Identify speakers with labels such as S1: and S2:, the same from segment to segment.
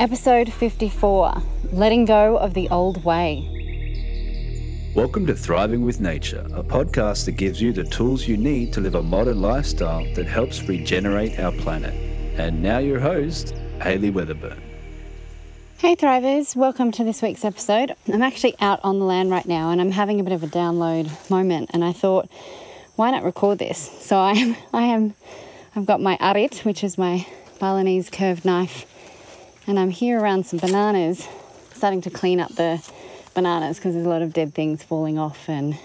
S1: Episode 54 Letting Go of the Old Way.
S2: Welcome to Thriving with Nature, a podcast that gives you the tools you need to live a modern lifestyle that helps regenerate our planet. And now, your host, Hayley Weatherburn.
S1: Hey Thrivers, welcome to this week's episode. I'm actually out on the land right now and I'm having a bit of a download moment and I thought, why not record this? So I am, I am, I've got my arit, which is my Balinese curved knife, and I'm here around some bananas, starting to clean up the bananas because there's a lot of dead things falling off and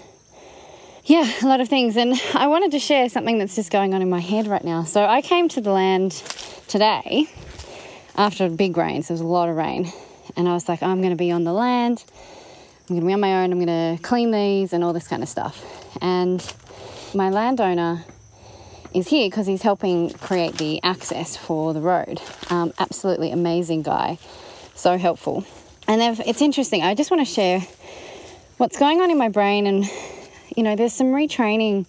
S1: yeah, a lot of things. And I wanted to share something that's just going on in my head right now. So I came to the land today after a big rains. There was a lot of rain, and I was like, I'm going to be on the land. I'm going to be on my own. I'm going to clean these and all this kind of stuff. And my landowner is here because he's helping create the access for the road. Um, absolutely amazing guy, so helpful. And it's interesting. I just want to share what's going on in my brain, and you know, there's some retraining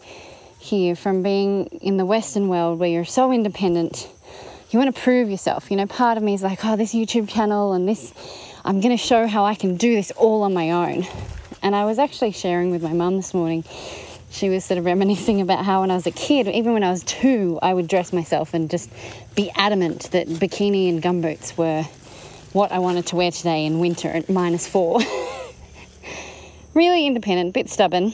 S1: here from being in the Western world where you're so independent. You want to prove yourself. You know, part of me is like, oh, this YouTube channel and this, I'm going to show how I can do this all on my own. And I was actually sharing with my mum this morning she was sort of reminiscing about how when I was a kid, even when I was two, I would dress myself and just be adamant that bikini and gumboots were what I wanted to wear today in winter at minus four. really independent, bit stubborn.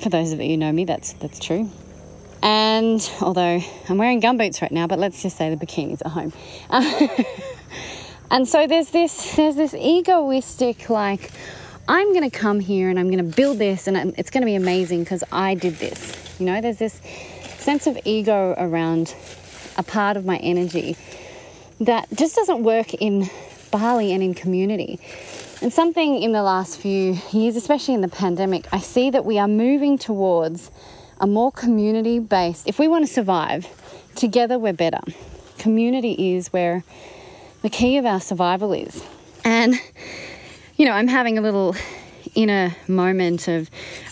S1: For those of you who know me, that's that's true. And although I'm wearing gumboots right now, but let's just say the bikini's at home. and so there's this there's this egoistic like I'm going to come here and I'm going to build this and it's going to be amazing because I did this. You know, there's this sense of ego around a part of my energy that just doesn't work in Bali and in community. And something in the last few years, especially in the pandemic, I see that we are moving towards a more community based. If we want to survive, together we're better. Community is where the key of our survival is. And you know, I'm having a little inner moment of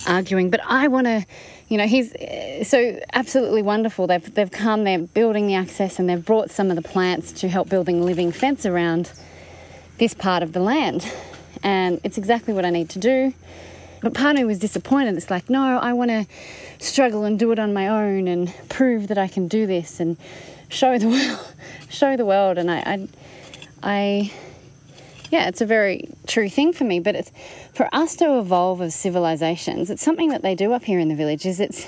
S1: arguing, but I want to, you know, he's so absolutely wonderful. They've, they've come, they're building the access, and they've brought some of the plants to help building living fence around this part of the land. And it's exactly what I need to do. But me was disappointed. It's like, no, I want to struggle and do it on my own and prove that I can do this and show the world, show the world. And I, I, I yeah, it's a very true thing for me. But it's for us to evolve as civilizations. It's something that they do up here in the village. Is it's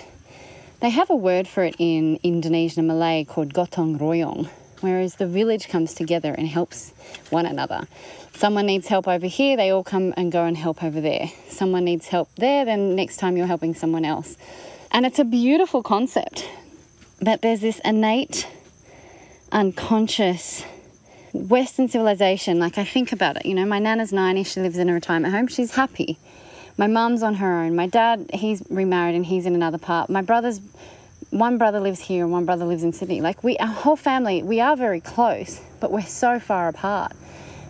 S1: they have a word for it in Indonesian and Malay called gotong royong, whereas the village comes together and helps one another. Someone needs help over here, they all come and go and help over there. Someone needs help there, then next time you're helping someone else. And it's a beautiful concept. But there's this innate, unconscious Western civilization, like I think about it, you know, my nana's 90, she lives in a retirement home, she's happy. My mum's on her own. My dad, he's remarried and he's in another part. My brother's, one brother lives here and one brother lives in Sydney. Like we, our whole family, we are very close, but we're so far apart.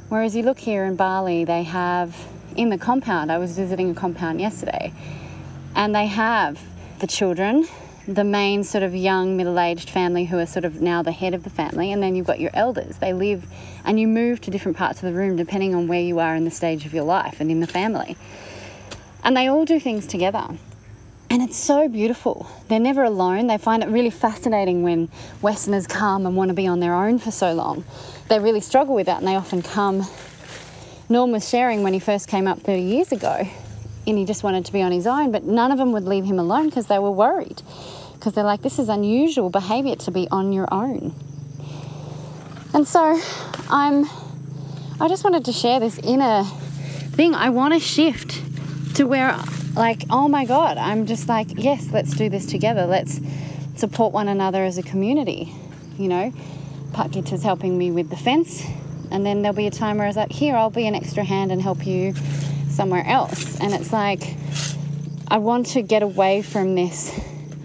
S1: Whereas you look here in Bali, they have, in the compound, I was visiting a compound yesterday, and they have the children, the main sort of young middle-aged family who are sort of now the head of the family and then you've got your elders. They live and you move to different parts of the room depending on where you are in the stage of your life and in the family. And they all do things together. And it's so beautiful. They're never alone. They find it really fascinating when westerners come and want to be on their own for so long. They really struggle with that and they often come. Norm was sharing when he first came up 30 years ago and he just wanted to be on his own but none of them would leave him alone because they were worried because they're like, this is unusual behavior to be on your own. And so I'm, I just wanted to share this inner thing. I want to shift to where, like, oh my God, I'm just like, yes, let's do this together. Let's support one another as a community. You know, Pakit is helping me with the fence, and then there'll be a time where I was like, here, I'll be an extra hand and help you somewhere else. And it's like, I want to get away from this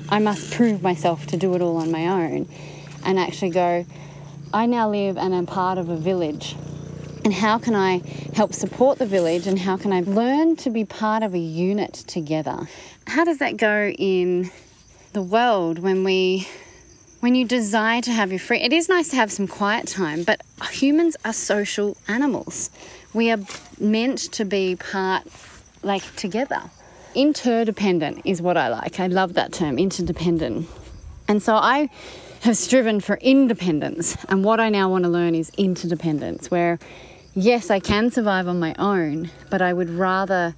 S1: I must prove myself to do it all on my own and actually go, I now live and am part of a village. And how can I help support the village and how can I learn to be part of a unit together? How does that go in the world when we when you desire to have your free, it is nice to have some quiet time, but humans are social animals. We are meant to be part, like together. Interdependent is what I like. I love that term, interdependent. And so I have striven for independence, and what I now want to learn is interdependence, where yes, I can survive on my own, but I would rather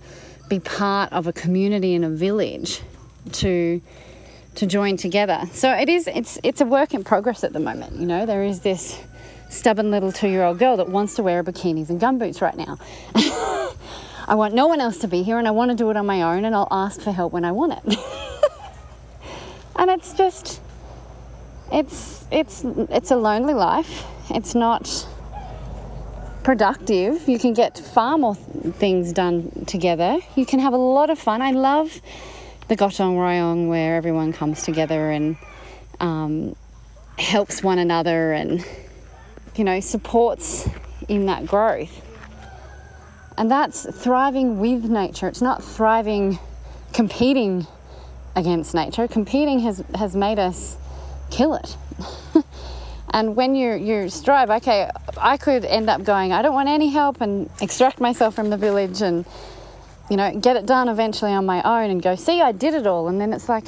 S1: be part of a community in a village to to join together. So it is it's it's a work in progress at the moment, you know. There is this stubborn little 2-year-old girl that wants to wear bikinis and gumboots right now. I want no one else to be here and I want to do it on my own and I'll ask for help when I want it. and it's just it's it's it's a lonely life. It's not productive. You can get far more things done together. You can have a lot of fun. I love the Gotong Royong where everyone comes together and um, helps one another and you know supports in that growth. And that's thriving with nature. It's not thriving competing against nature. Competing has has made us kill it. and when you you strive, okay, I could end up going, I don't want any help and extract myself from the village and you know, get it done eventually on my own and go, see, I did it all. And then it's like,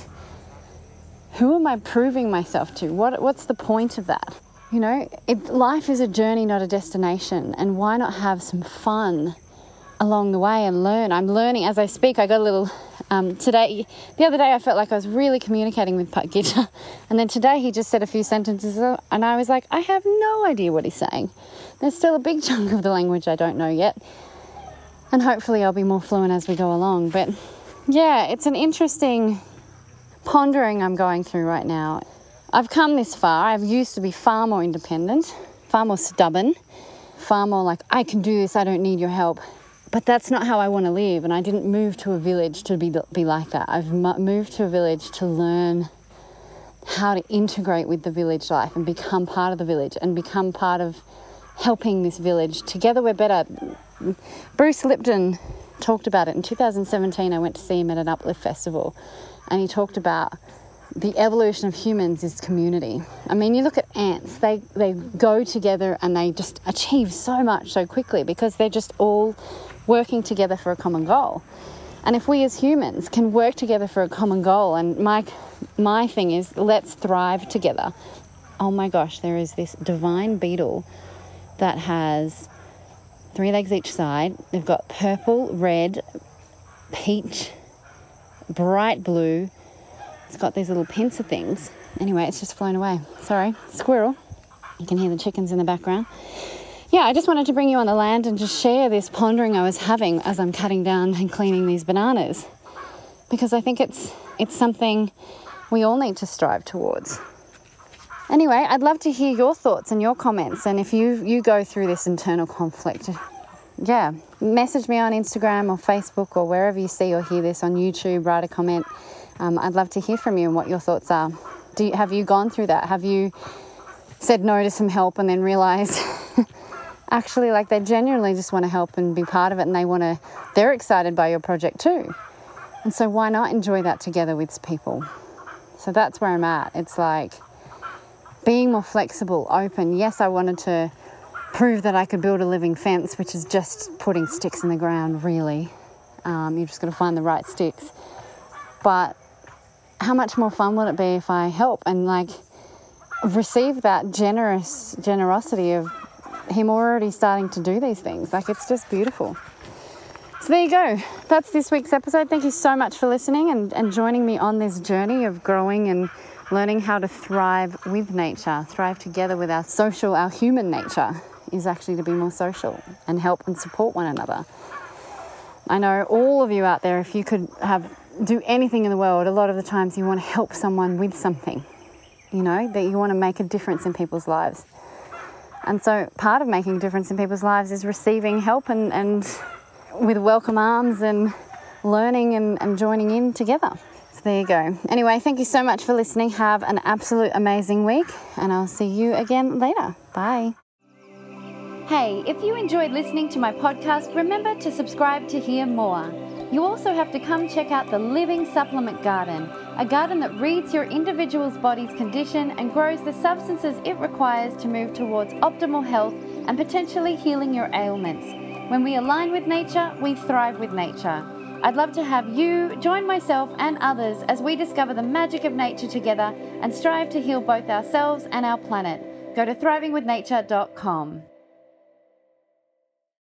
S1: who am I proving myself to? What, what's the point of that? You know, it, life is a journey, not a destination. And why not have some fun along the way and learn? I'm learning as I speak. I got a little um, today, the other day, I felt like I was really communicating with Pat Gitter, and then today he just said a few sentences, and I was like, I have no idea what he's saying. There's still a big chunk of the language I don't know yet, and hopefully I'll be more fluent as we go along. But yeah, it's an interesting pondering I'm going through right now. I've come this far. I've used to be far more independent, far more stubborn, far more like, I can do this, I don't need your help. But that's not how I want to live, and I didn't move to a village to be, be like that. I've moved to a village to learn how to integrate with the village life and become part of the village and become part of helping this village. Together we're better. Bruce Lipton talked about it in 2017. I went to see him at an uplift festival, and he talked about the evolution of humans is community. I mean, you look at ants, they, they go together and they just achieve so much so quickly because they're just all working together for a common goal. And if we as humans can work together for a common goal, and my, my thing is let's thrive together. Oh my gosh, there is this divine beetle that has three legs each side. They've got purple, red, peach, bright blue. It's got these little pincer things. Anyway, it's just flown away. Sorry, squirrel. You can hear the chickens in the background. Yeah, I just wanted to bring you on the land and just share this pondering I was having as I'm cutting down and cleaning these bananas. Because I think it's it's something we all need to strive towards. Anyway, I'd love to hear your thoughts and your comments. And if you, you go through this internal conflict, yeah, message me on Instagram or Facebook or wherever you see or hear this on YouTube, write a comment. Um, I'd love to hear from you and what your thoughts are. Do you, have you gone through that? Have you said no to some help and then realized actually like they genuinely just want to help and be part of it and they want to, they're excited by your project too. And so why not enjoy that together with people? So that's where I'm at. It's like, being more flexible, open. Yes, I wanted to prove that I could build a living fence, which is just putting sticks in the ground, really. Um, you've just got to find the right sticks. But how much more fun would it be if I help and like receive that generous generosity of him already starting to do these things? Like it's just beautiful. So there you go. That's this week's episode. Thank you so much for listening and, and joining me on this journey of growing and learning how to thrive with nature, thrive together with our social, our human nature is actually to be more social and help and support one another. I know all of you out there, if you could have do anything in the world, a lot of the times you want to help someone with something, you know, that you want to make a difference in people's lives. And so part of making a difference in people's lives is receiving help and, and with welcome arms and learning and, and joining in together. So there you go. Anyway, thank you so much for listening. Have an absolute amazing week, and I'll see you again later. Bye. Hey, if you enjoyed listening to my podcast, remember to subscribe to hear more. You also have to come check out the Living Supplement Garden, a garden that reads your individual's body's condition and grows the substances it requires to move towards optimal health and potentially healing your ailments. When we align with nature, we thrive with nature. I'd love to have you join myself and others as we discover the magic of nature together and strive to heal both ourselves and our planet. Go to thrivingwithnature.com.